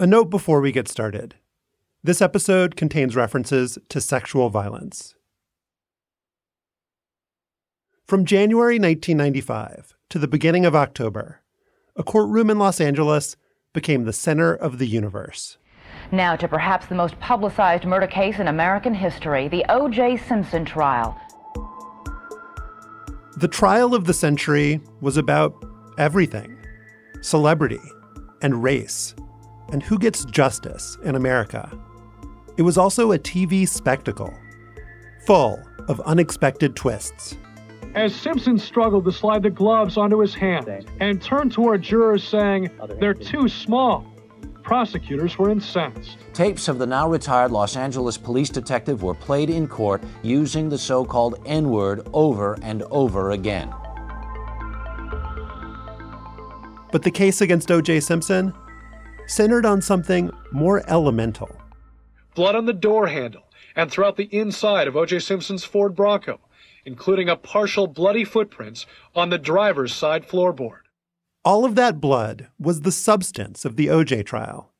A note before we get started. This episode contains references to sexual violence. From January 1995 to the beginning of October, a courtroom in Los Angeles became the center of the universe. Now to perhaps the most publicized murder case in American history, the O.J. Simpson trial. The trial of the century was about everything celebrity and race and who gets justice in America. It was also a TV spectacle, full of unexpected twists. As Simpson struggled to slide the gloves onto his hand and turned toward jurors saying, they're too small, prosecutors were incensed. Tapes of the now retired Los Angeles police detective were played in court using the so called N word over and over again. But the case against O.J. Simpson centered on something more elemental. Blood on the door handle and throughout the inside of O.J. Simpson's Ford Bronco, including a partial bloody footprints on the driver's side floorboard. All of that blood was the substance of the OJ trial,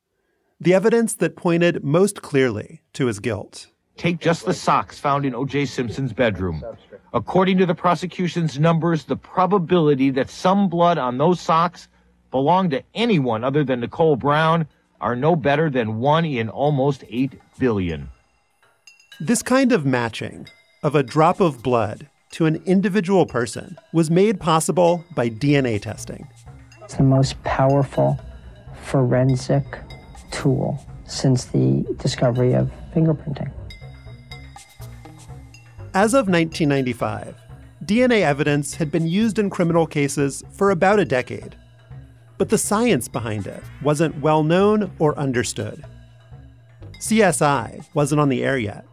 the evidence that pointed most clearly to his guilt. Take just the socks found in O.J. Simpson's bedroom. According to the prosecution's numbers, the probability that some blood on those socks belonged to anyone other than Nicole Brown are no better than one in almost 8 billion. This kind of matching of a drop of blood to an individual person was made possible by DNA testing. It's the most powerful forensic tool since the discovery of fingerprinting. As of 1995, DNA evidence had been used in criminal cases for about a decade, but the science behind it wasn't well known or understood. CSI wasn't on the air yet,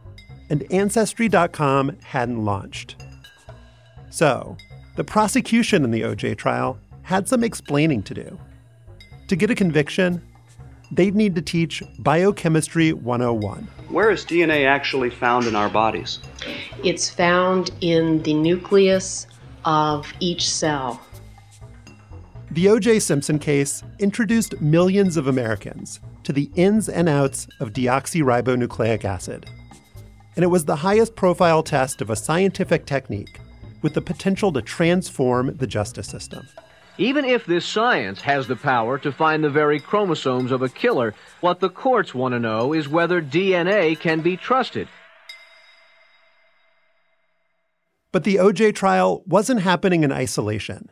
and Ancestry.com hadn't launched. So, the prosecution in the OJ trial had some explaining to do. To get a conviction, they'd need to teach Biochemistry 101. Where is DNA actually found in our bodies? It's found in the nucleus of each cell. The O.J. Simpson case introduced millions of Americans to the ins and outs of deoxyribonucleic acid. And it was the highest profile test of a scientific technique with the potential to transform the justice system. Even if this science has the power to find the very chromosomes of a killer, what the courts want to know is whether DNA can be trusted. But the OJ trial wasn't happening in isolation.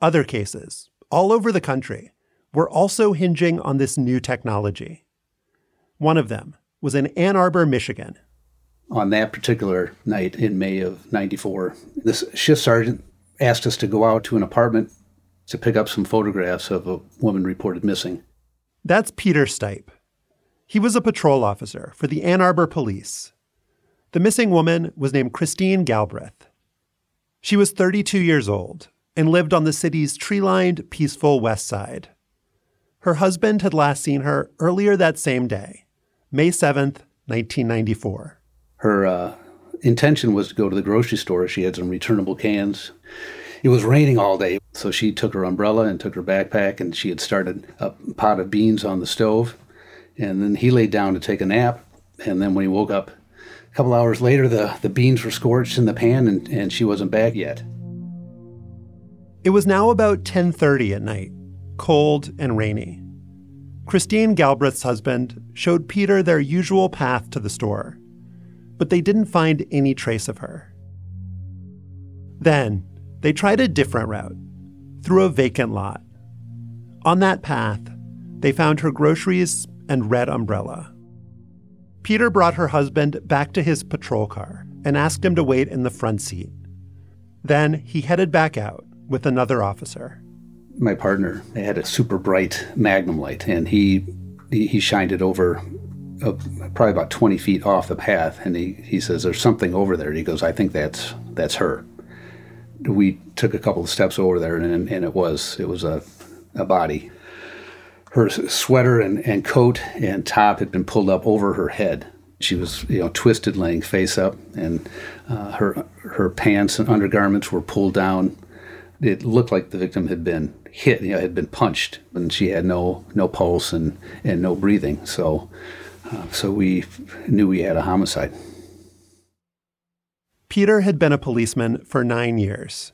Other cases, all over the country, were also hinging on this new technology. One of them was in Ann Arbor, Michigan. On that particular night in May of 94, this shift sergeant asked us to go out to an apartment to pick up some photographs of a woman reported missing. That's Peter Stipe. He was a patrol officer for the Ann Arbor Police. The missing woman was named Christine Galbraith. She was 32 years old and lived on the city's tree lined, peaceful west side. Her husband had last seen her earlier that same day, May 7th, 1994. Her uh, intention was to go to the grocery store. She had some returnable cans. It was raining all day, so she took her umbrella and took her backpack, and she had started a pot of beans on the stove. And then he laid down to take a nap. And then when he woke up a couple hours later, the, the beans were scorched in the pan, and, and she wasn't back yet. It was now about 10:30 at night, cold and rainy. Christine Galbraith's husband showed Peter their usual path to the store, but they didn't find any trace of her. Then, they tried a different route, through a vacant lot. On that path, they found her groceries and red umbrella. Peter brought her husband back to his patrol car and asked him to wait in the front seat. Then he headed back out with another officer. My partner had a super bright magnum light, and he he shined it over uh, probably about 20 feet off the path, and he, he says, "There's something over there." He goes, "I think that's that's her." We took a couple of steps over there, and, and it was it was a, a body. Her sweater and, and coat and top had been pulled up over her head. She was, you know, twisted, laying face up, and uh, her her pants and undergarments were pulled down it looked like the victim had been hit, you know, had been punched, and she had no no pulse and and no breathing. So, uh, so we knew we had a homicide. Peter had been a policeman for nine years.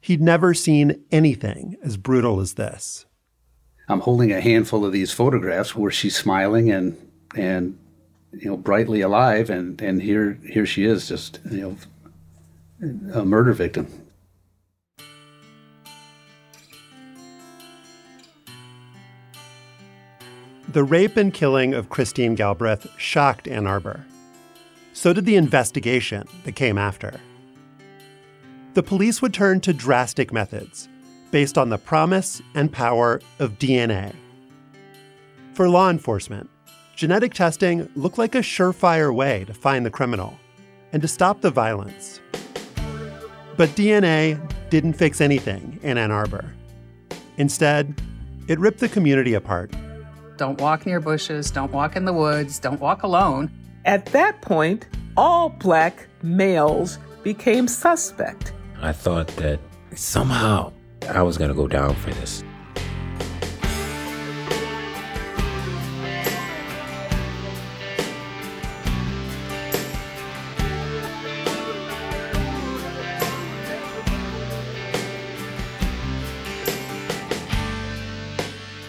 He'd never seen anything as brutal as this. I'm holding a handful of these photographs where she's smiling and and you know brightly alive, and and here here she is, just you know, a murder victim. The rape and killing of Christine Galbraith shocked Ann Arbor. So did the investigation that came after. The police would turn to drastic methods based on the promise and power of DNA. For law enforcement, genetic testing looked like a surefire way to find the criminal and to stop the violence. But DNA didn't fix anything in Ann Arbor. Instead, it ripped the community apart. Don't walk near bushes, don't walk in the woods, don't walk alone. At that point, all black males became suspect. I thought that somehow I was going to go down for this.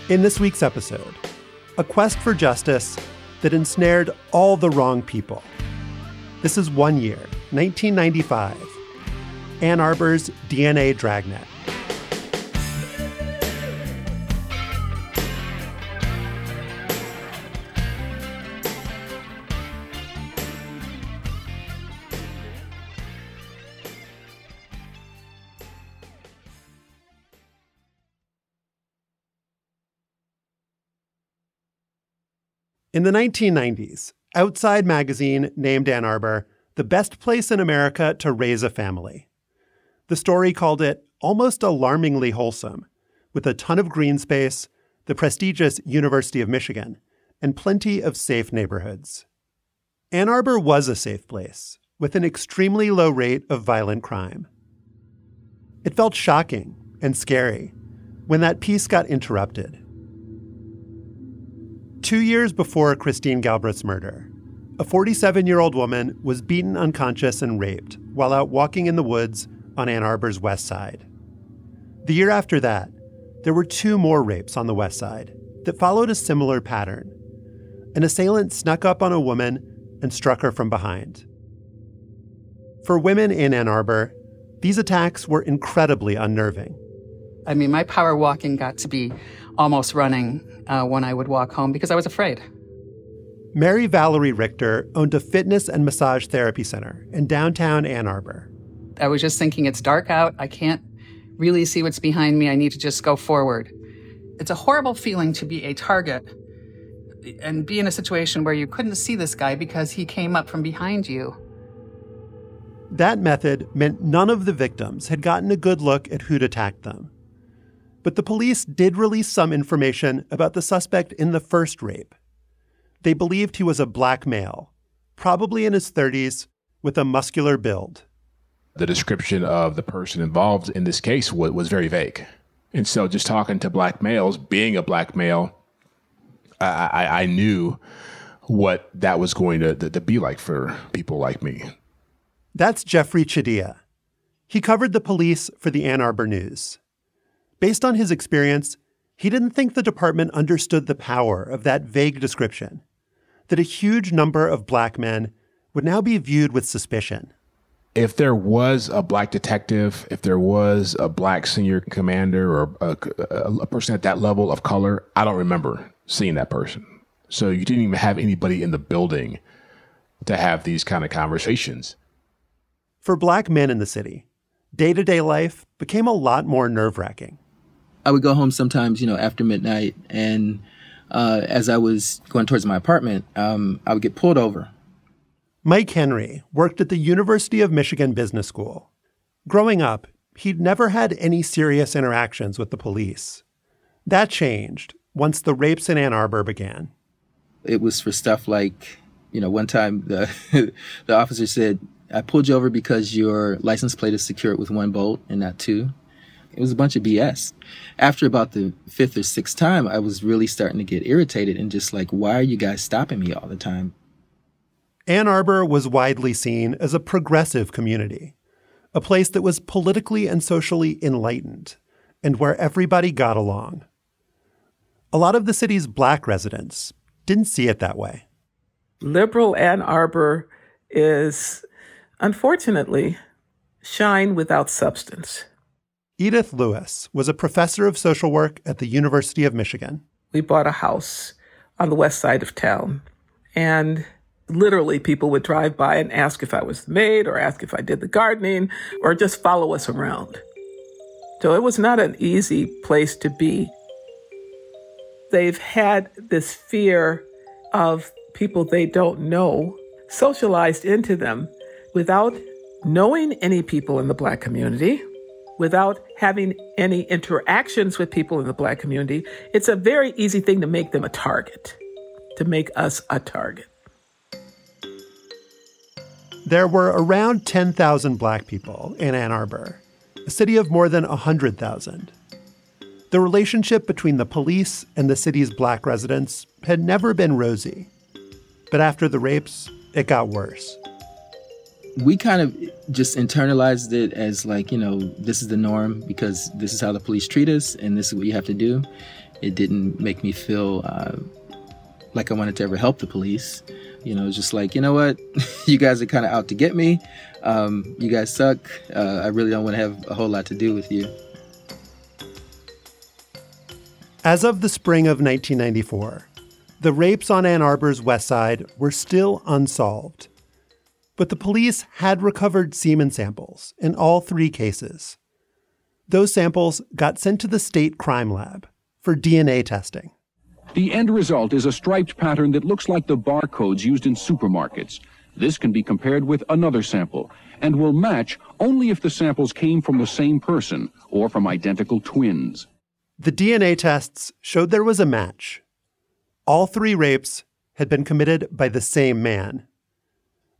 In this week's episode, a quest for justice that ensnared all the wrong people. This is one year, 1995. Ann Arbor's DNA Dragnet. In the 1990s, Outside Magazine named Ann Arbor the best place in America to raise a family. The story called it almost alarmingly wholesome, with a ton of green space, the prestigious University of Michigan, and plenty of safe neighborhoods. Ann Arbor was a safe place, with an extremely low rate of violent crime. It felt shocking and scary when that peace got interrupted. Two years before Christine Galbraith's murder, a 47 year old woman was beaten unconscious and raped while out walking in the woods on Ann Arbor's west side. The year after that, there were two more rapes on the west side that followed a similar pattern. An assailant snuck up on a woman and struck her from behind. For women in Ann Arbor, these attacks were incredibly unnerving. I mean, my power walking got to be almost running uh, when I would walk home because I was afraid. Mary Valerie Richter owned a fitness and massage therapy center in downtown Ann Arbor. I was just thinking, it's dark out. I can't really see what's behind me. I need to just go forward. It's a horrible feeling to be a target and be in a situation where you couldn't see this guy because he came up from behind you. That method meant none of the victims had gotten a good look at who'd attacked them. But the police did release some information about the suspect in the first rape. They believed he was a black male, probably in his 30s, with a muscular build. The description of the person involved in this case was, was very vague. And so, just talking to black males, being a black male, I, I, I knew what that was going to, to, to be like for people like me. That's Jeffrey Chadiha. He covered the police for the Ann Arbor News. Based on his experience, he didn't think the department understood the power of that vague description that a huge number of black men would now be viewed with suspicion. If there was a black detective, if there was a black senior commander or a, a, a person at that level of color, I don't remember seeing that person. So you didn't even have anybody in the building to have these kind of conversations. For black men in the city, day to day life became a lot more nerve wracking. I would go home sometimes, you know, after midnight, and uh, as I was going towards my apartment, um, I would get pulled over. Mike Henry worked at the University of Michigan Business School. Growing up, he'd never had any serious interactions with the police. That changed once the rapes in Ann Arbor began. It was for stuff like, you know, one time the the officer said, "I pulled you over because your license plate is secured with one bolt and not two." It was a bunch of BS. After about the fifth or sixth time, I was really starting to get irritated and just like, why are you guys stopping me all the time? Ann Arbor was widely seen as a progressive community, a place that was politically and socially enlightened, and where everybody got along. A lot of the city's black residents didn't see it that way. Liberal Ann Arbor is, unfortunately, shine without substance. Edith Lewis was a professor of social work at the University of Michigan. We bought a house on the west side of town, and literally people would drive by and ask if I was the maid or ask if I did the gardening or just follow us around. So it was not an easy place to be. They've had this fear of people they don't know socialized into them without knowing any people in the Black community, without having any interactions with people in the Black community. It's a very easy thing to make them a target, to make us a target. There were around 10,000 black people in Ann Arbor, a city of more than 100,000. The relationship between the police and the city's black residents had never been rosy. But after the rapes, it got worse. We kind of just internalized it as like, you know, this is the norm because this is how the police treat us and this is what you have to do. It didn't make me feel uh, like I wanted to ever help the police. You know, just like, you know what, you guys are kind of out to get me. Um, you guys suck. Uh, I really don't want to have a whole lot to do with you. As of the spring of 1994, the rapes on Ann Arbor's west side were still unsolved. But the police had recovered semen samples in all three cases. Those samples got sent to the state crime lab for DNA testing. The end result is a striped pattern that looks like the barcodes used in supermarkets. This can be compared with another sample and will match only if the samples came from the same person or from identical twins. The DNA tests showed there was a match. All three rapes had been committed by the same man.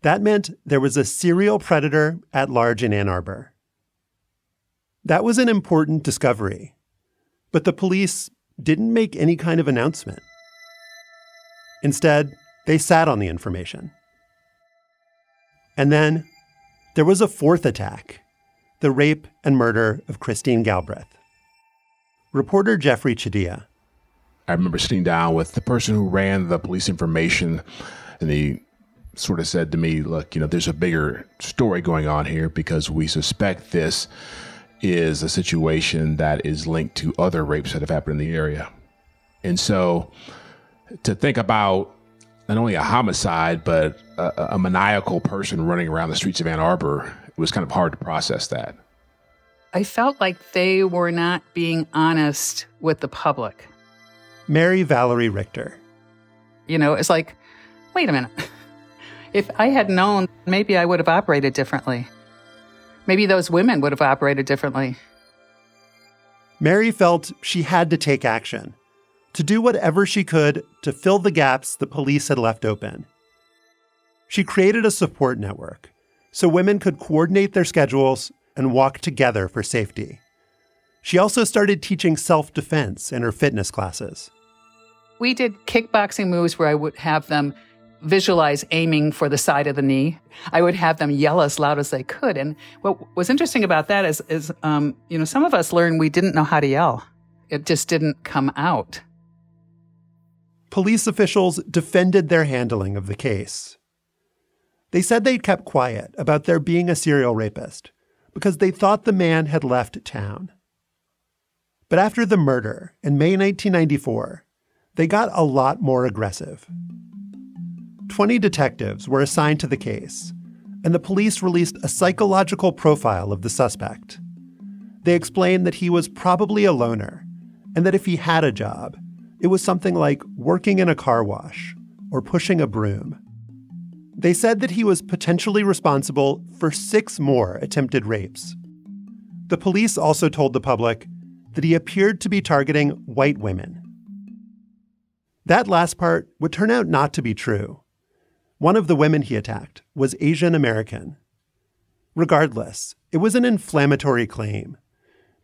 That meant there was a serial predator at large in Ann Arbor. That was an important discovery, but the police didn't make any kind of announcement. Instead, they sat on the information. And then there was a fourth attack the rape and murder of Christine Galbraith. Reporter Jeffrey Chadiha. I remember sitting down with the person who ran the police information, and he sort of said to me, Look, you know, there's a bigger story going on here because we suspect this is a situation that is linked to other rapes that have happened in the area. And so to think about not only a homicide, but a, a maniacal person running around the streets of Ann Arbor, it was kind of hard to process that. I felt like they were not being honest with the public. Mary Valerie Richter. You know, it's like, wait a minute. If I had known, maybe I would have operated differently. Maybe those women would have operated differently. Mary felt she had to take action, to do whatever she could to fill the gaps the police had left open. She created a support network so women could coordinate their schedules and walk together for safety. She also started teaching self defense in her fitness classes. We did kickboxing moves where I would have them visualize aiming for the side of the knee. I would have them yell as loud as they could. And what was interesting about that is, is um, you know, some of us learned we didn't know how to yell. It just didn't come out. Police officials defended their handling of the case. They said they'd kept quiet about there being a serial rapist because they thought the man had left town. But after the murder in May 1994, they got a lot more aggressive. 20 detectives were assigned to the case, and the police released a psychological profile of the suspect. They explained that he was probably a loner, and that if he had a job, it was something like working in a car wash or pushing a broom. They said that he was potentially responsible for six more attempted rapes. The police also told the public that he appeared to be targeting white women. That last part would turn out not to be true. One of the women he attacked was Asian American. Regardless, it was an inflammatory claim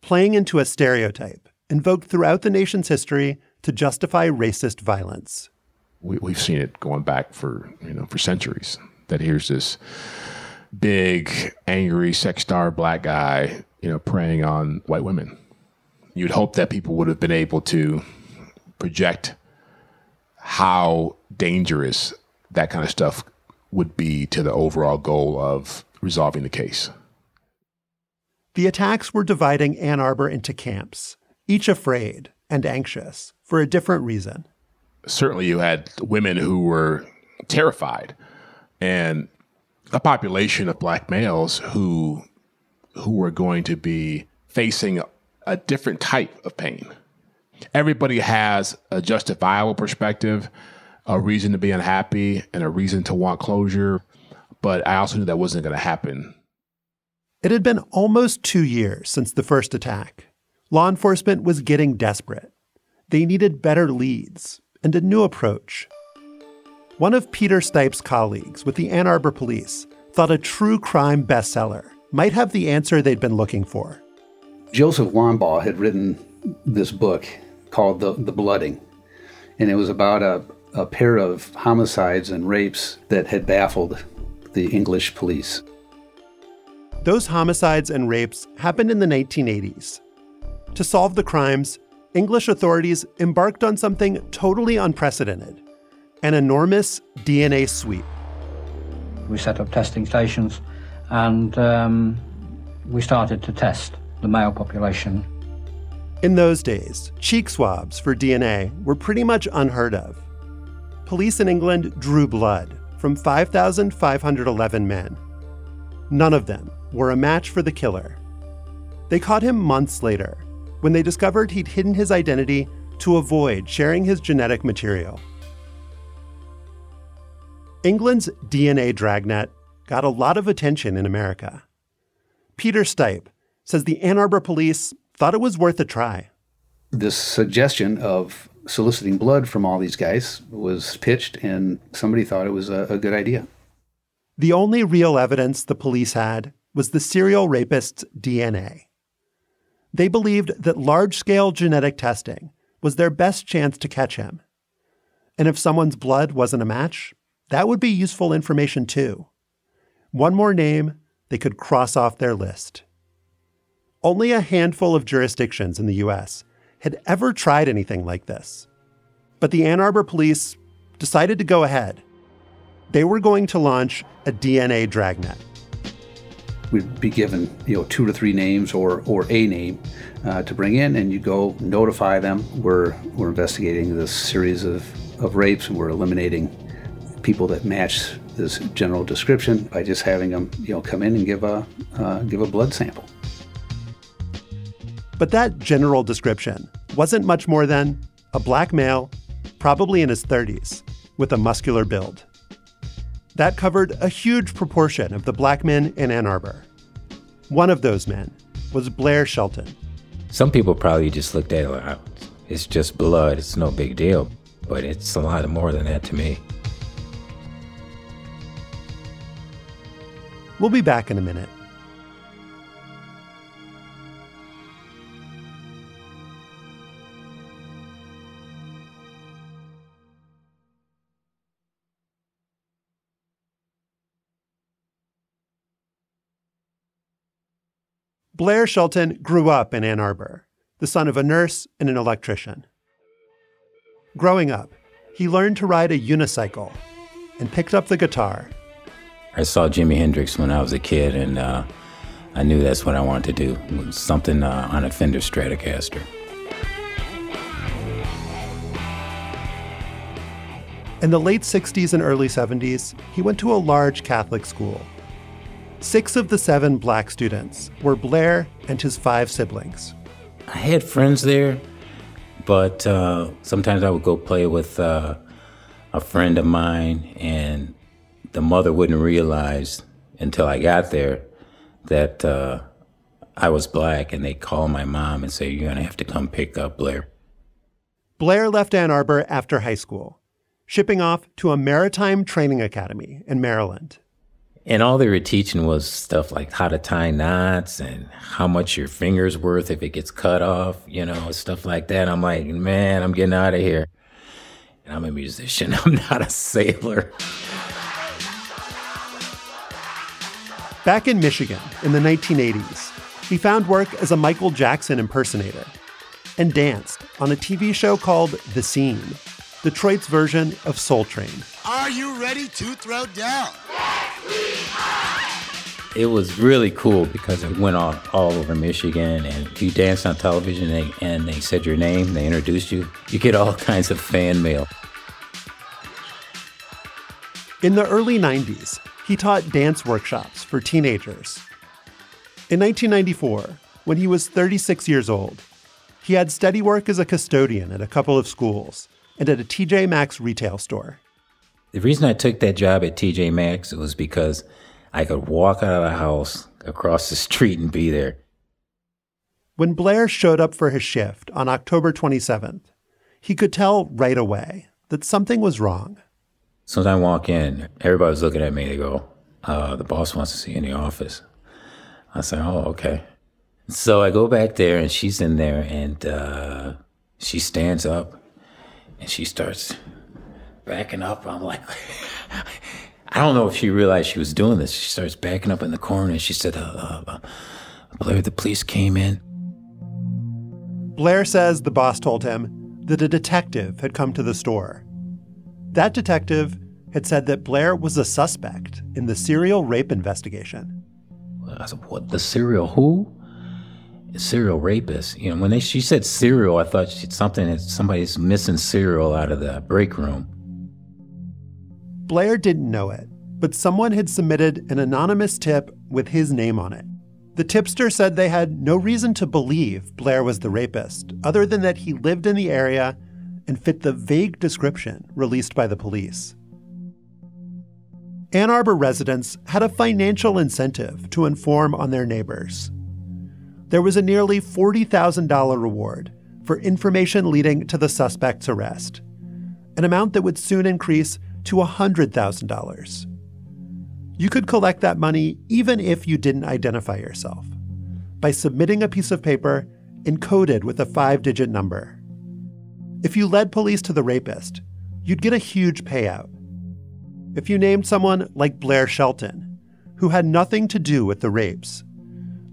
playing into a stereotype invoked throughout the nation's history to justify racist violence. We, we've seen it going back for you know for centuries. That here's this big, angry, sex star black guy, you know, preying on white women. You'd hope that people would have been able to project how dangerous that kind of stuff would be to the overall goal of resolving the case. The attacks were dividing Ann Arbor into camps, each afraid and anxious for a different reason. Certainly, you had women who were terrified, and a population of black males who who were going to be facing a different type of pain. Everybody has a justifiable perspective, a reason to be unhappy, and a reason to want closure. But I also knew that wasn't going to happen. It had been almost two years since the first attack. Law enforcement was getting desperate. They needed better leads and a new approach. One of Peter Stipe's colleagues with the Ann Arbor Police thought a true crime bestseller might have the answer they'd been looking for. Joseph Wambaugh had written this book called The, the Blooding, and it was about a, a pair of homicides and rapes that had baffled the English police. Those homicides and rapes happened in the 1980s. To solve the crimes, English authorities embarked on something totally unprecedented an enormous DNA sweep. We set up testing stations and um, we started to test the male population. In those days, cheek swabs for DNA were pretty much unheard of. Police in England drew blood from 5,511 men. None of them were a match for the killer. They caught him months later when they discovered he'd hidden his identity to avoid sharing his genetic material. England's DNA dragnet got a lot of attention in America. Peter Stipe says the Ann Arbor police thought it was worth a try. This suggestion of soliciting blood from all these guys was pitched, and somebody thought it was a, a good idea. The only real evidence the police had was the serial rapist's DNA. They believed that large scale genetic testing was their best chance to catch him. And if someone's blood wasn't a match, that would be useful information too. One more name they could cross off their list. Only a handful of jurisdictions in the US had ever tried anything like this. But the Ann Arbor police decided to go ahead. They were going to launch a DNA dragnet. We'd be given, you know, two to three names or or a name uh, to bring in, and you go notify them. We're we're investigating this series of, of rapes, and we're eliminating people that match this general description by just having them, you know, come in and give a uh, give a blood sample. But that general description wasn't much more than a black male, probably in his 30s, with a muscular build. That covered a huge proportion of the black men in Ann Arbor. One of those men was Blair Shelton. Some people probably just looked at it like, it's just blood, it's no big deal. But it's a lot more than that to me. We'll be back in a minute. Blair Shelton grew up in Ann Arbor, the son of a nurse and an electrician. Growing up, he learned to ride a unicycle and picked up the guitar. I saw Jimi Hendrix when I was a kid, and uh, I knew that's what I wanted to do something uh, on a Fender Stratocaster. In the late 60s and early 70s, he went to a large Catholic school Six of the seven black students were Blair and his five siblings. I had friends there, but uh, sometimes I would go play with uh, a friend of mine, and the mother wouldn't realize until I got there that uh, I was black, and they'd call my mom and say, You're going to have to come pick up Blair. Blair left Ann Arbor after high school, shipping off to a maritime training academy in Maryland And all they were teaching was stuff like how to tie knots and how much your finger's worth if it gets cut off, you know, stuff like that. I'm like, man, I'm getting out of here. And I'm a musician, I'm not a sailor. Back in Michigan in the 1980s, he found work as a Michael Jackson impersonator and danced on a TV show called The Scene, Detroit's version of Soul Train. Are you ready to throw down? It was really cool because it went on all over Michigan, and if you danced on television and they, and they said your name, they introduced you, you get all kinds of fan mail. In the early 90s, he taught dance workshops for teenagers. In 1994, when he was 36 years old, he had steady work as a custodian at a couple of schools and at a TJ Maxx retail store. The reason I took that job at TJ Maxx was because I could walk out of the house across the street and be there. When Blair showed up for his shift on October 27th, he could tell right away that something was wrong. So as I walk in, everybody's looking at me. They go, uh, the boss wants to see you in the office. I say, oh, okay. So I go back there and she's in there and uh, she stands up and she starts backing up. I'm like, I don't know if she realized she was doing this. She starts backing up in the corner and she said, uh, uh, Blair, the police came in. Blair says the boss told him that a detective had come to the store. That detective had said that Blair was a suspect in the serial rape investigation. I said, what, the serial who? Serial rapist. You know, when they she said serial, I thought she, something somebody's missing cereal out of the break room. Blair didn't know it, but someone had submitted an anonymous tip with his name on it. The tipster said they had no reason to believe Blair was the rapist, other than that he lived in the area and fit the vague description released by the police. Ann Arbor residents had a financial incentive to inform on their neighbors there was a nearly $40,000 reward for information leading to the suspect's arrest, an amount that would soon increase to $100,000. You could collect that money even if you didn't identify yourself by submitting a piece of paper encoded with a five digit number. If you led police to the rapist, you'd get a huge payout. If you named someone like Blair Shelton, who had nothing to do with the rapes,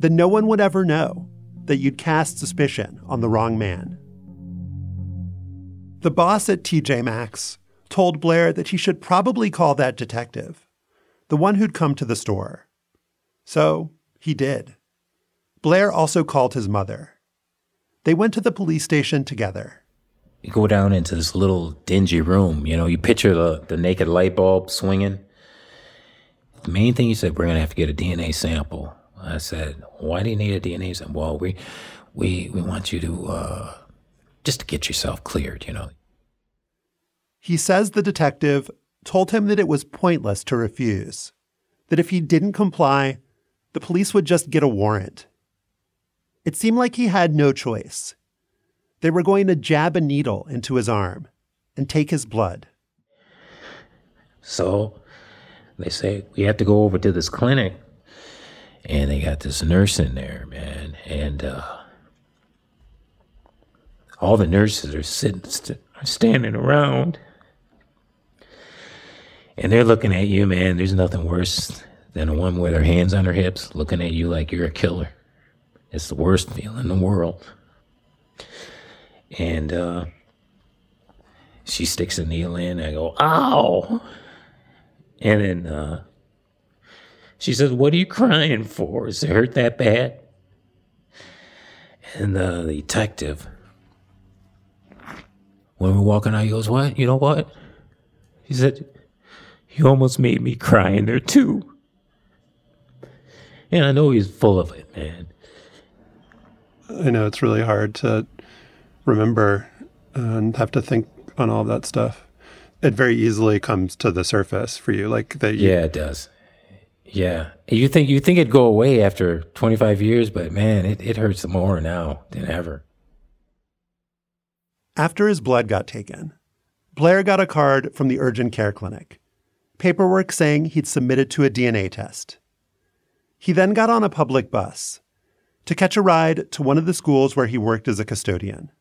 then no one would ever know that you'd cast suspicion on the wrong man. The boss at TJ Maxx told Blair that he should probably call that detective, the one who'd come to the store. So he did. Blair also called his mother. They went to the police station together. You go down into this little dingy room, you know, you picture the, the naked light bulb swinging. The main thing he said, we're going to have to get a DNA sample. I said, "Why do you need a DNA sample?" Well, we we we want you to uh, just to get yourself cleared, you know. He says the detective told him that it was pointless to refuse. That if he didn't comply, the police would just get a warrant. It seemed like he had no choice. They were going to jab a needle into his arm and take his blood. So they say, We have to go over to this clinic and they got this nurse in there, man, and uh, all the nurses are sitting, st- standing around, and they're looking at you, man. There's nothing worse than a woman with her hands on her hips, looking at you like you're a killer. It's the worst feeling in the world. And uh, she sticks a needle in. and I go, ow! And then uh, she says, What are you crying for? Is it hurt that bad? And uh, the detective, when we're walking out, he goes, What? You know what? He said, You almost made me cry in there too. And I know he's full of it, man. I know it's really hard to remember and have to think on all that stuff. It very easily comes to the surface for you, like that. You, yeah, it does. Yeah, you think you think it'd go away after 25 years, but man, it, it hurts more now than ever. After his blood got taken, Blair got a card from the urgent care clinic. paperwork saying he'd submitted to a DNA test. He then got on a public bus to catch a ride to one of the schools where he worked as a custodian.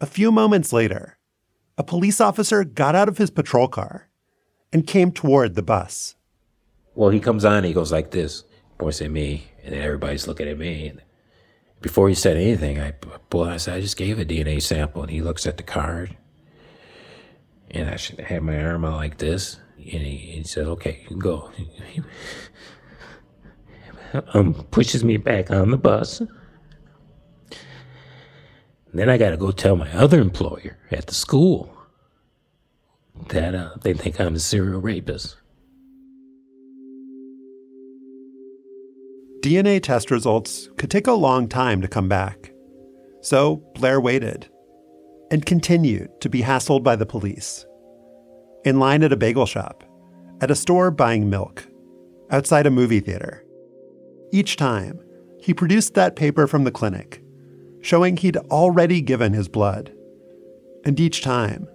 A few moments later, a police officer got out of his patrol car and came toward the bus. Well, he comes on, he goes like this, points at me, and then everybody's looking at me. And before he said anything, I pulled I said, I just gave a DNA sample, and he looks at the card. And I have my arm out like this. And he, he said, okay, you can go. um, pushes me back on the bus. Then I got to go tell my other employer at the school that uh, they think I'm a serial rapist. DNA test results could take a long time to come back. So Blair waited and continued to be hassled by the police. In line at a bagel shop, at a store buying milk, outside a movie theater. Each time, he produced that paper from the clinic, showing he'd already given his blood. And each time,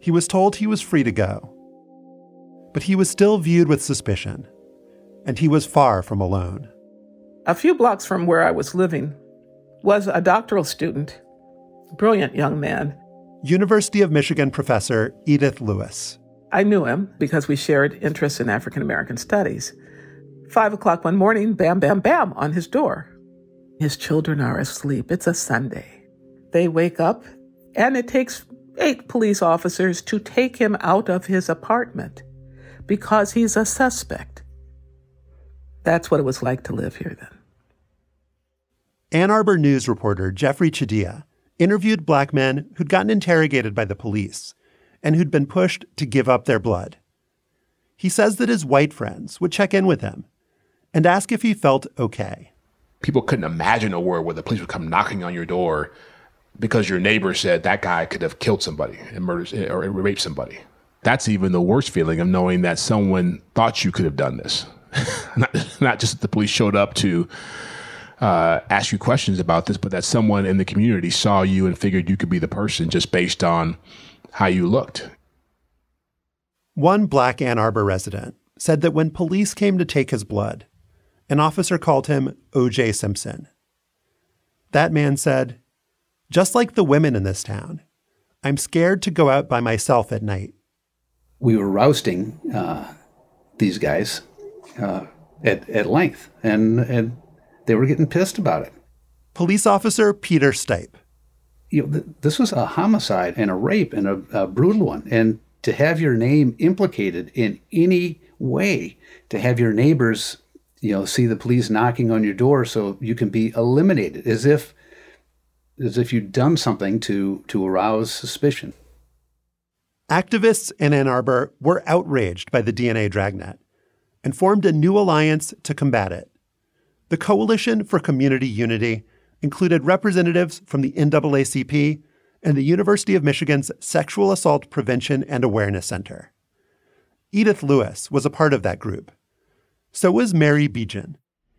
he was told he was free to go. But he was still viewed with suspicion, and he was far from alone. A few blocks from where I was living was a doctoral student, brilliant young man. University of Michigan professor Edith Lewis. I knew him because we shared interests in African American studies. Five o'clock one morning, bam, bam, bam, on his door. His children are asleep. It's a Sunday. They wake up, and it takes eight police officers to take him out of his apartment because he's a suspect. That's what it was like to live here then. Ann Arbor News reporter Jeffrey Chadiha interviewed black men who'd gotten interrogated by the police and who'd been pushed to give up their blood. He says that his white friends would check in with him and ask if he felt okay. People couldn't imagine a world where the police would come knocking on your door because your neighbor said that guy could have killed somebody and murdered or raped somebody. That's even the worst feeling of knowing that someone thought you could have done this. not, not just that the police showed up to uh, ask you questions about this, but that someone in the community saw you and figured you could be the person just based on how you looked. One black Ann Arbor resident said that when police came to take his blood, an officer called him O.J. Simpson. That man said, just like the women in this town, I'm scared to go out by myself at night. We were rousting uh, these guys uh, at, at length, and, and they were getting pissed about it. Police officer Peter Stipe. You know, th- this was a homicide and a rape and a, a brutal one. And to have your name implicated in any way, to have your neighbors, you know, see the police knocking on your door so you can be eliminated as if as if you'd done something to to arouse suspicion. Activists in Ann Arbor were outraged by the DNA dragnet and formed a new alliance to combat it. The Coalition for Community Unity included representatives from the NAACP and the University of Michigan's Sexual Assault Prevention and Awareness Center. Edith Lewis was a part of that group. So was Mary Beejan.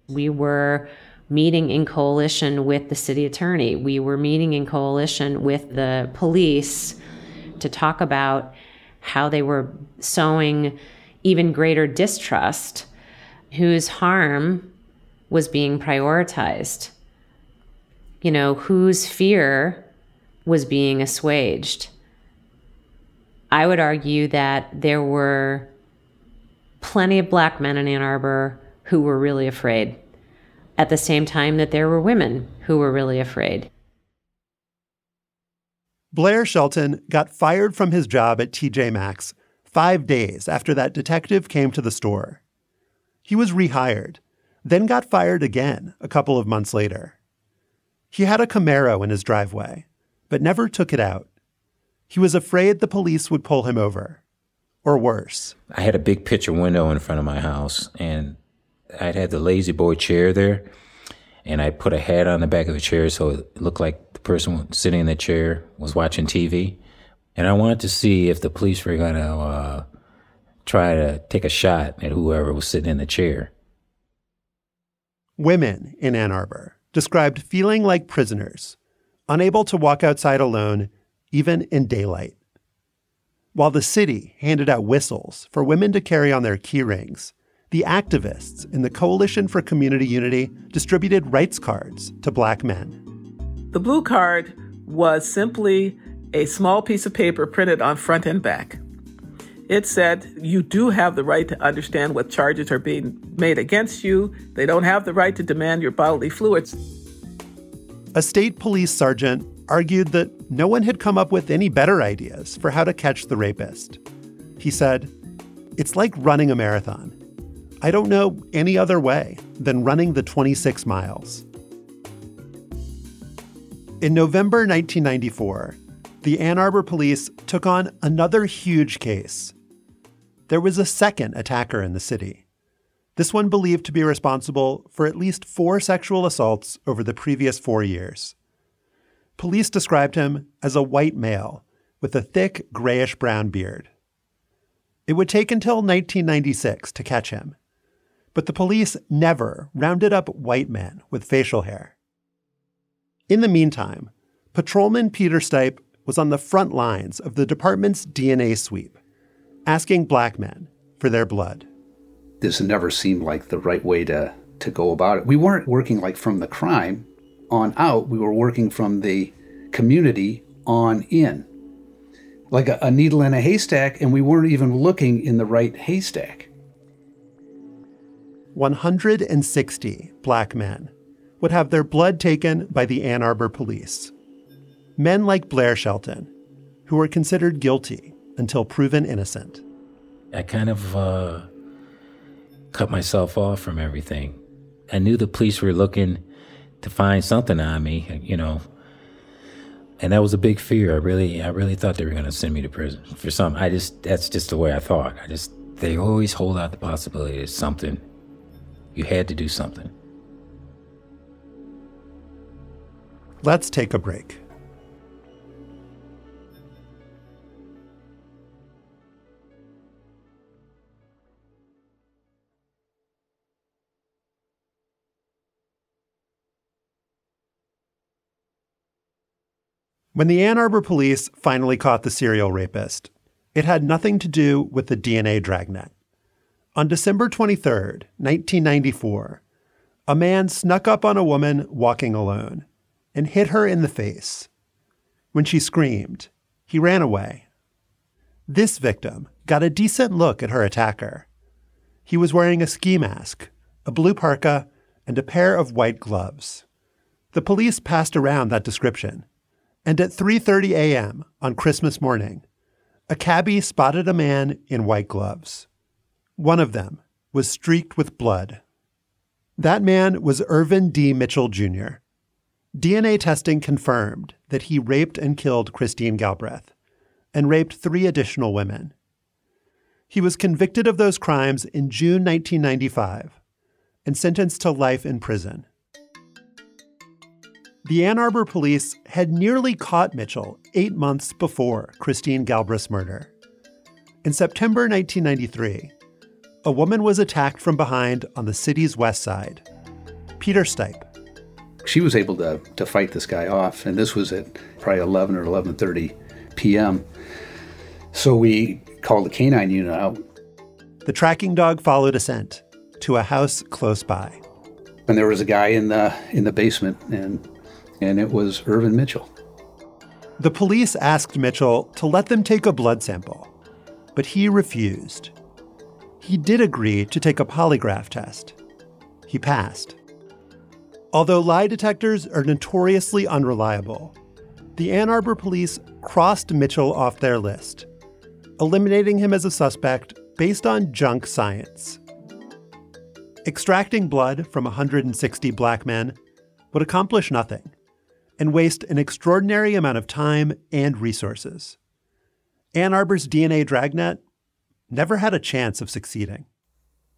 We were meeting in coalition with the city attorney. We were meeting in coalition with the police to talk about how they were sowing even greater distrust, whose harm was being prioritized. You know, whose fear was being assuaged. I would argue that there were plenty of black men in Ann Arbor who were really afraid, at the same time that there were women who were really afraid. Blair Shelton got fired from his job at TJ Maxx five days after that detective came to the store. He was rehired then got fired again a couple of months later. He had a Camaro in his driveway, but never took it out. He was afraid the police would pull him over, or worse. I had a big picture window in front of my house, and I'd had the La-Z-Boy chair there, and I put a hat on the back of the chair so it looked like the person sitting in the chair was watching TV. And I wanted to see if the police were going to uh, try to take a shot at whoever was sitting in the chair. Women in Ann Arbor described feeling like prisoners, unable to walk outside alone, even in daylight. While the city handed out whistles for women to carry on their key rings, the activists in the Coalition for Community Unity distributed rights cards to black men. The blue card was simply a small piece of paper printed on front and back. It said, You do have the right to understand what charges are being made against you. They don't have the right to demand your bodily fluids. A state police sergeant argued that no one had come up with any better ideas for how to catch the rapist. He said, It's like running a marathon. I don't know any other way than running the 26 miles. In November 1994, the Ann Arbor police took on another huge case. There was a second attacker in the city. This one believed to be responsible for at least four sexual assaults over the previous four years. Police described him as a white male with a thick grayish brown beard. It would take until 1996 to catch him, but the police never rounded up white men with facial hair. In the meantime, Patrolman Peter Stipe was on the front lines of the department's DNA sweep, asking black men for their blood. This never seemed like the right way to, to go about it. We weren't working like from the crime on out, we were working from the community on in. Like a, a needle in a haystack, and we weren't even looking in the right haystack. 160 black men would have their blood taken by the Ann Arbor police. Men like Blair Shelton, who were considered guilty until proven innocent. I kind of uh, cut myself off from everything. I knew the police were looking to find something on me, you know. And that was a big fear. I really, I really thought they were going to send me to prison for some. I just, that's just the way I thought. I just, they always hold out the possibility of something. You had to do something. Let's take a break. When the Ann Arbor police finally caught the serial rapist, it had nothing to do with the DNA dragnet. On December 23, 1994, a man snuck up on a woman walking alone and hit her in the face. When she screamed, he ran away. This victim got a decent look at her attacker. He was wearing a ski mask, a blue parka, and a pair of white gloves. The police passed around that description and at 3:30 a.m. on Christmas morning, a cabbie spotted a man in white gloves. One of them was streaked with blood. That man was Irvin D. Mitchell Jr. DNA testing confirmed that he raped and killed Christine Galbraith and raped three additional women. He was convicted of those crimes in June 1995 and sentenced to life in prison the Ann Arbor police had nearly caught Mitchell eight months before Christine Galbraith's murder. In September 1993, a woman was attacked from behind on the city's west side. Peter Stipe. She was able to, to fight this guy off, and this was at probably 11 or 11.30 p.m. So we called the canine unit out. The tracking dog followed a scent to a house close by. And there was a guy in the in the basement, and and it was Irvin Mitchell. The police asked Mitchell to let them take a blood sample, but he refused. He did agree to take a polygraph test. He passed. Although lie detectors are notoriously unreliable, the Ann Arbor police crossed Mitchell off their list, eliminating him as a suspect based on junk science. Extracting blood from 160 black men would accomplish nothing and waste an extraordinary amount of time and resources. Ann Arbor's DNA dragnet never had a chance of succeeding.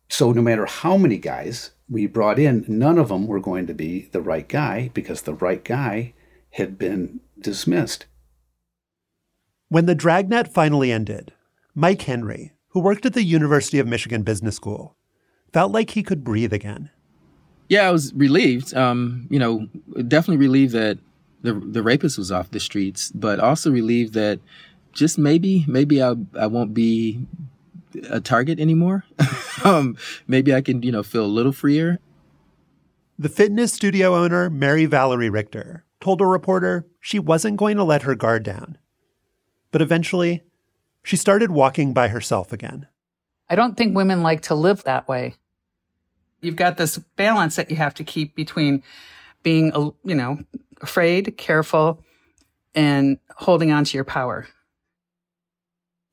So, no matter how many guys we brought in, none of them were going to be the right guy because the right guy had been dismissed. When the dragnet finally ended, Mike Henry, who worked at the University of Michigan Business School, felt like he could breathe again. Yeah, I was relieved. Um, you know, definitely relieved that the the rapist was off the streets, but also relieved that just maybe, maybe I I won't be a target anymore. um, maybe I can, you know, feel a little freer. The fitness studio owner, Mary Valerie Richter, told a reporter she wasn't going to let her guard down. But eventually, she started walking by herself again. I don't think women like to live that way. You've got this balance that you have to keep between being, you know, afraid, careful, and holding on to your power.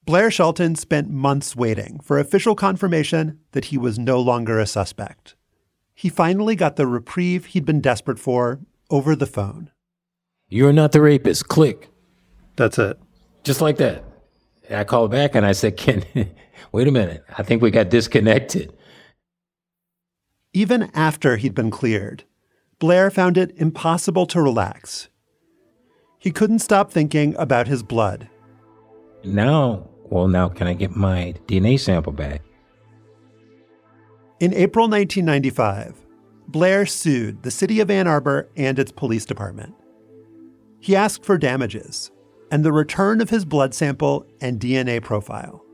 Blair Shelton spent months waiting for official confirmation that he was no longer a suspect. He finally got the reprieve he'd been desperate for over the phone. You're not the rapist. Click. That's it. Just like that. I called back and I said, Ken, wait a minute. I think we got disconnected. Even after he'd been cleared, Blair found it impossible to relax. He couldn't stop thinking about his blood. Now, well, now can I get my DNA sample back? In April 1995, Blair sued the city of Ann Arbor and its police department. He asked for damages and the return of his blood sample and DNA profile.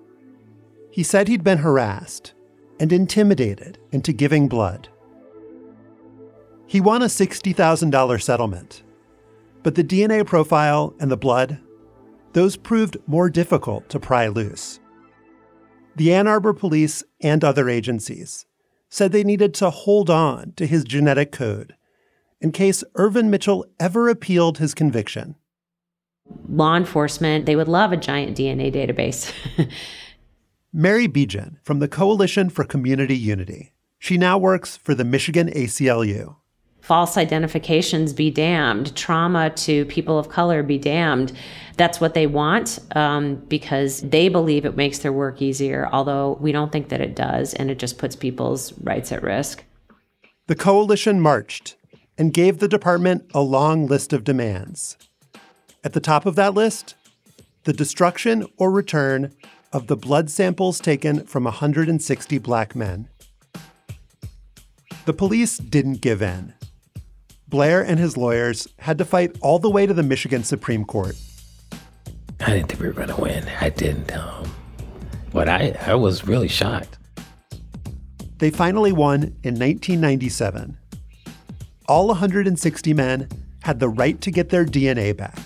He said he'd been harassed and intimidated into giving blood. He won a $60,000 settlement, but the DNA profile and the blood, those proved more difficult to pry loose. The Ann Arbor police and other agencies said they needed to hold on to his genetic code in case Irvin Mitchell ever appealed his conviction. Law enforcement, they would love a giant DNA database. Mary Bejan from the Coalition for Community Unity. She now works for the Michigan ACLU. False identifications be damned, trauma to people of color be damned. That's what they want um, because they believe it makes their work easier, although we don't think that it does, and it just puts people's rights at risk. The coalition marched and gave the department a long list of demands. At the top of that list, the destruction or return of the blood samples taken from 160 black men. The police didn't give in. Blair and his lawyers had to fight all the way to the Michigan Supreme Court. I didn't think we were going to win. I didn't. Um, but I, I was really shocked. They finally won in 1997. All 160 men had the right to get their DNA back.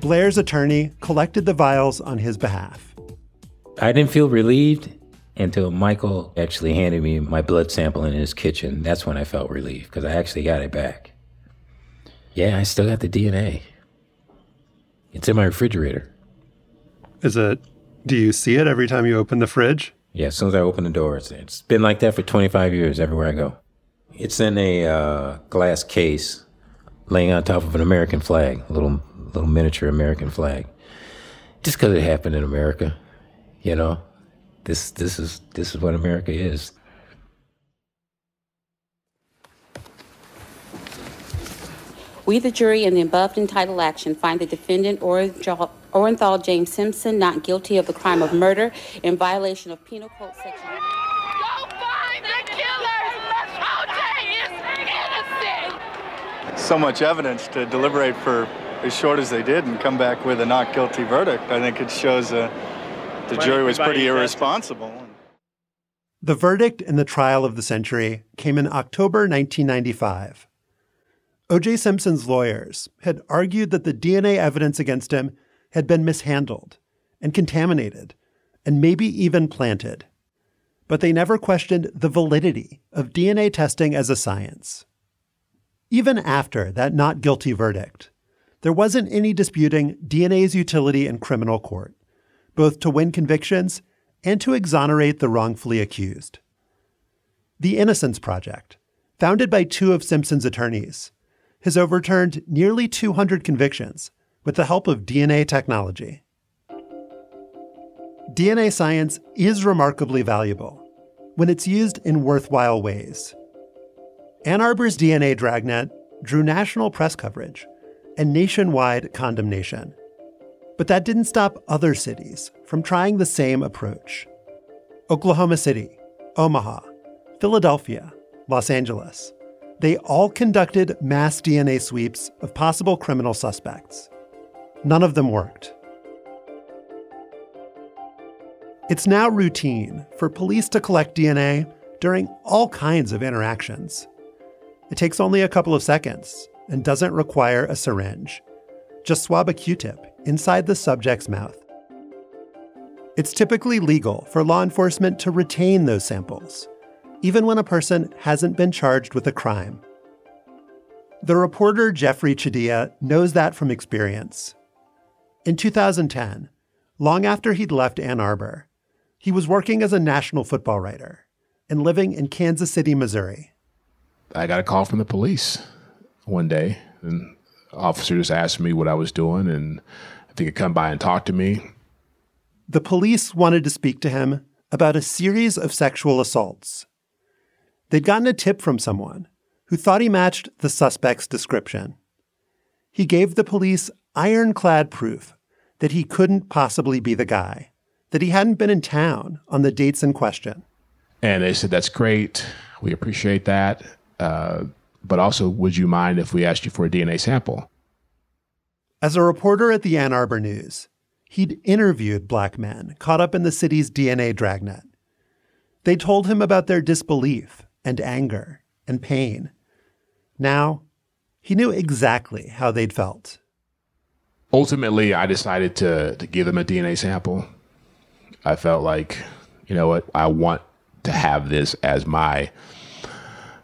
Blair's attorney collected the vials on his behalf. I didn't feel relieved until Michael actually handed me my blood sample in his kitchen. That's when I felt relief because I actually got it back. Yeah, I still got the DNA. It's in my refrigerator. Is it, do you see it every time you open the fridge? Yeah, as soon as I open the door, it's, it's been like that for 25 years everywhere I go. It's in a uh, glass case laying on top of an American flag, a little, little miniature American flag. Just because it happened in America, you know? This this is this is what America is. We, the jury, in the above entitled action, find the defendant Orenthal James Simpson not guilty of the crime of murder in violation of Penal Code Section. Don't find the killer! So much evidence to deliberate for as short as they did and come back with a not guilty verdict. I think it shows a the jury was pretty irresponsible. The verdict in the trial of the century came in October 1995. O.J. Simpson's lawyers had argued that the DNA evidence against him had been mishandled and contaminated and maybe even planted. But they never questioned the validity of DNA testing as a science. Even after that not guilty verdict, there wasn't any disputing DNA's utility in criminal court both to win convictions and to exonerate the wrongfully accused. The Innocence Project, founded by two of Simpson's attorneys, has overturned nearly 200 convictions with the help of DNA technology. DNA science is remarkably valuable when it's used in worthwhile ways. Ann Arbor's DNA dragnet drew national press coverage and nationwide condemnation. But that didn't stop other cities from trying the same approach. Oklahoma City, Omaha, Philadelphia, Los Angeles. They all conducted mass DNA sweeps of possible criminal suspects. none of them worked. It's now routine for police to collect DNA during all kinds of interactions. It takes only a couple of seconds and doesn't require a syringe. Just swab a Q tip inside the subject's mouth. It's typically legal for law enforcement to retain those samples, even when a person hasn't been charged with a crime. The reporter Jeffri Chadiha knows that from experience. In 2010, long after he'd left Ann Arbor, he was working as a national football writer and living in Kansas City, Missouri. I got a call from the police one day, and officer just asked me what I was doing, and if he could come by and talk to me. The police wanted to speak to him about a series of sexual assaults. They'd gotten a tip from someone who thought he matched the suspect's description. He gave the police ironclad proof that he couldn't possibly be the guy, that he hadn't been in town on the dates in question. And they said, That's great. We appreciate that. Uh, but also, would you mind if we asked you for a DNA sample? As a reporter at the Ann Arbor News, he'd interviewed black men caught up in the city's DNA dragnet. They told him about their disbelief and anger and pain. Now, he knew exactly how they'd felt. Ultimately, I decided to, to give them a DNA sample. I felt like, you know what, I want to have this as my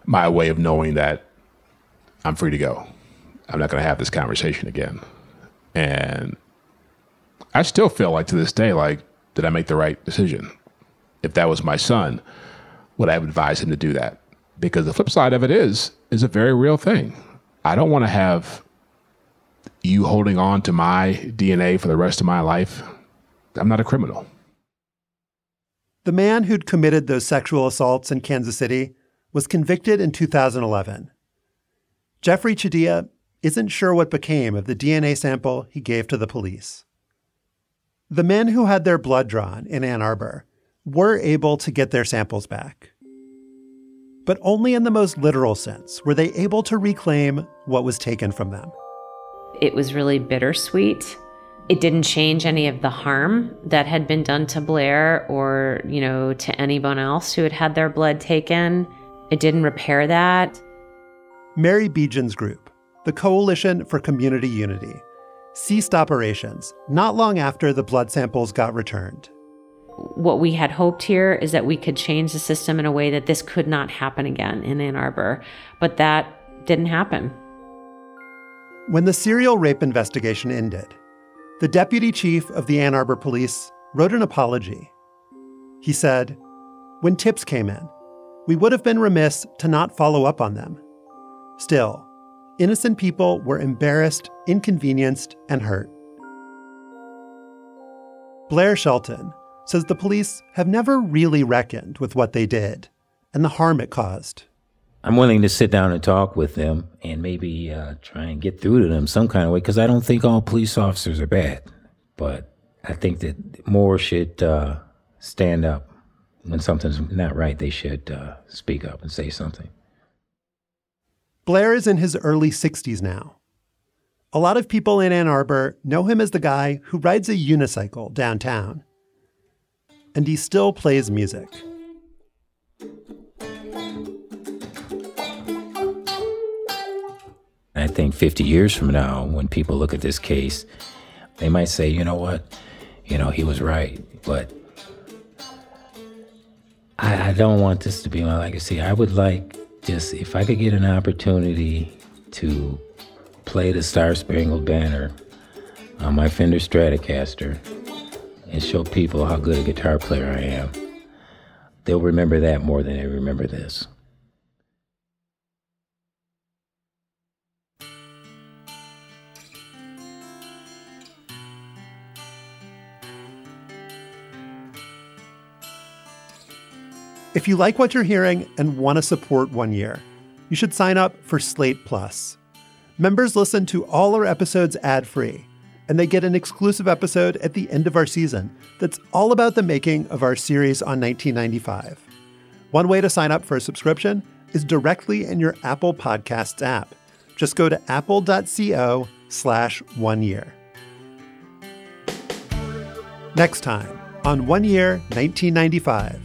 my way of knowing that I'm free to go. I'm not going to have this conversation again. And I still feel like to this day, like, did I make the right decision? If that was my son, would I have advised him to do that? Because the flip side of it is, is a very real thing. I don't want to have you holding on to my DNA for the rest of my life. I'm not a criminal. The man who'd committed those sexual assaults in Kansas City was convicted in 2011. Jeffri Chadiha isn't sure what became of the DNA sample he gave to the police. The men who had their blood drawn in Ann Arbor were able to get their samples back. But only in the most literal sense were they able to reclaim what was taken from them. It was really bittersweet. It didn't change any of the harm that had been done to Blair or, you know, to anyone else who had had their blood taken. It didn't repair that. Mary Beejan's group, the Coalition for Community Unity, ceased operations not long after the blood samples got returned. What we had hoped here is that we could change the system in a way that this could not happen again in Ann Arbor, but that didn't happen. When the serial rape investigation ended, the deputy chief of the Ann Arbor Police wrote an apology. He said, When tips came in, we would have been remiss to not follow up on them. Still, innocent people were embarrassed, inconvenienced, and hurt. Blair Shelton says the police have never really reckoned with what they did and the harm it caused. I'm willing to sit down and talk with them and maybe uh, try and get through to them some kind of way because I don't think all police officers are bad. But I think that more should uh, stand up. When something's not right, they should uh, speak up and say something. Blair is in his early 60s now. A lot of people in Ann Arbor know him as the guy who rides a unicycle downtown. And he still plays music. I think 50 years from now, when people look at this case, they might say, you know what? You know, he was right. But I, I don't want this to be my legacy. I would like just, if I could get an opportunity to play the Star Spangled Banner on my Fender Stratocaster and show people how good a guitar player I am, they'll remember that more than they remember this. If you like what you're hearing and want to support One Year, you should sign up for Slate Plus. Members listen to all our episodes ad free, and they get an exclusive episode at the end of our season that's all about the making of our series on 1995. One way to sign up for a subscription is directly in your Apple Podcasts app. Just go to apple.co slash one year. Next time on One Year 1995,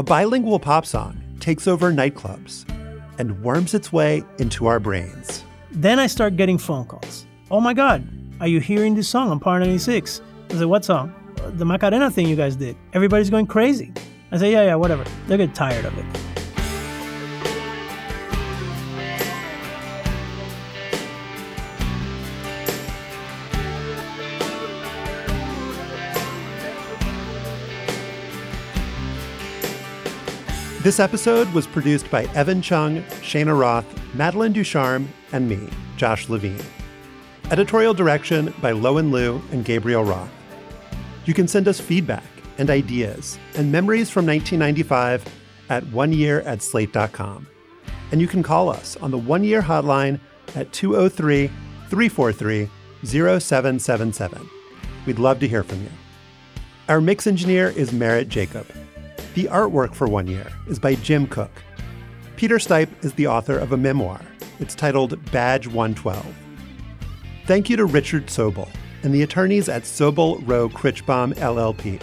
a bilingual pop song takes over nightclubs and worms its way into our brains. Then I start getting phone calls. Oh my God, are you hearing this song on Power 96? I said, what song? Uh, the Macarena thing you guys did. Everybody's going crazy. I say, yeah, yeah, whatever. They'll get tired of it. This episode was produced by Evan Chung, Shana Roth, Madeline Ducharme, and me, Josh Levin. Editorial direction by Lowen Liu and Gabriel Roth. You can send us feedback and ideas and memories from 1995 at oneyear at slate.com. And you can call us on the one year hotline at 203 343 0777. We'd love to hear from you. Our mix engineer is Merritt Jacob. The artwork for One Year is by Jim Cook. Peter Stipe is the author of a memoir. It's titled Badge 112. Thank you to Richard Soble and the attorneys at Soble Rowe Krichbaum LLP.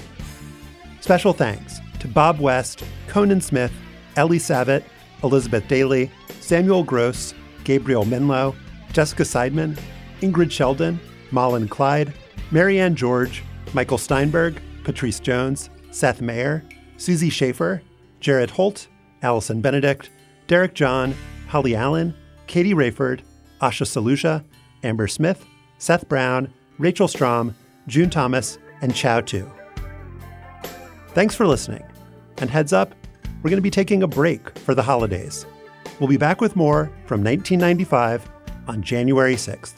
Special thanks to Bob West, Conan Smith, Ellie Savitt, Elizabeth Daly, Samuel Gross, Gabriel Menlo, Jessica Seidman, Ingrid Sheldon, Malin Clyde, Marianne George, Michael Steinberg, Patrice Jones, Seth Mayer, Susie Schaefer, Jared Holt, Allison Benedict, Derek John, Holly Allen, Katie Rayford, Asha Saluja, Amber Smith, Seth Brown, Rachel Strom, June Thomas, and Chow Tu. Thanks for listening. And heads up, we're going to be taking a break for the holidays. We'll be back with more from 1995 on January 6th.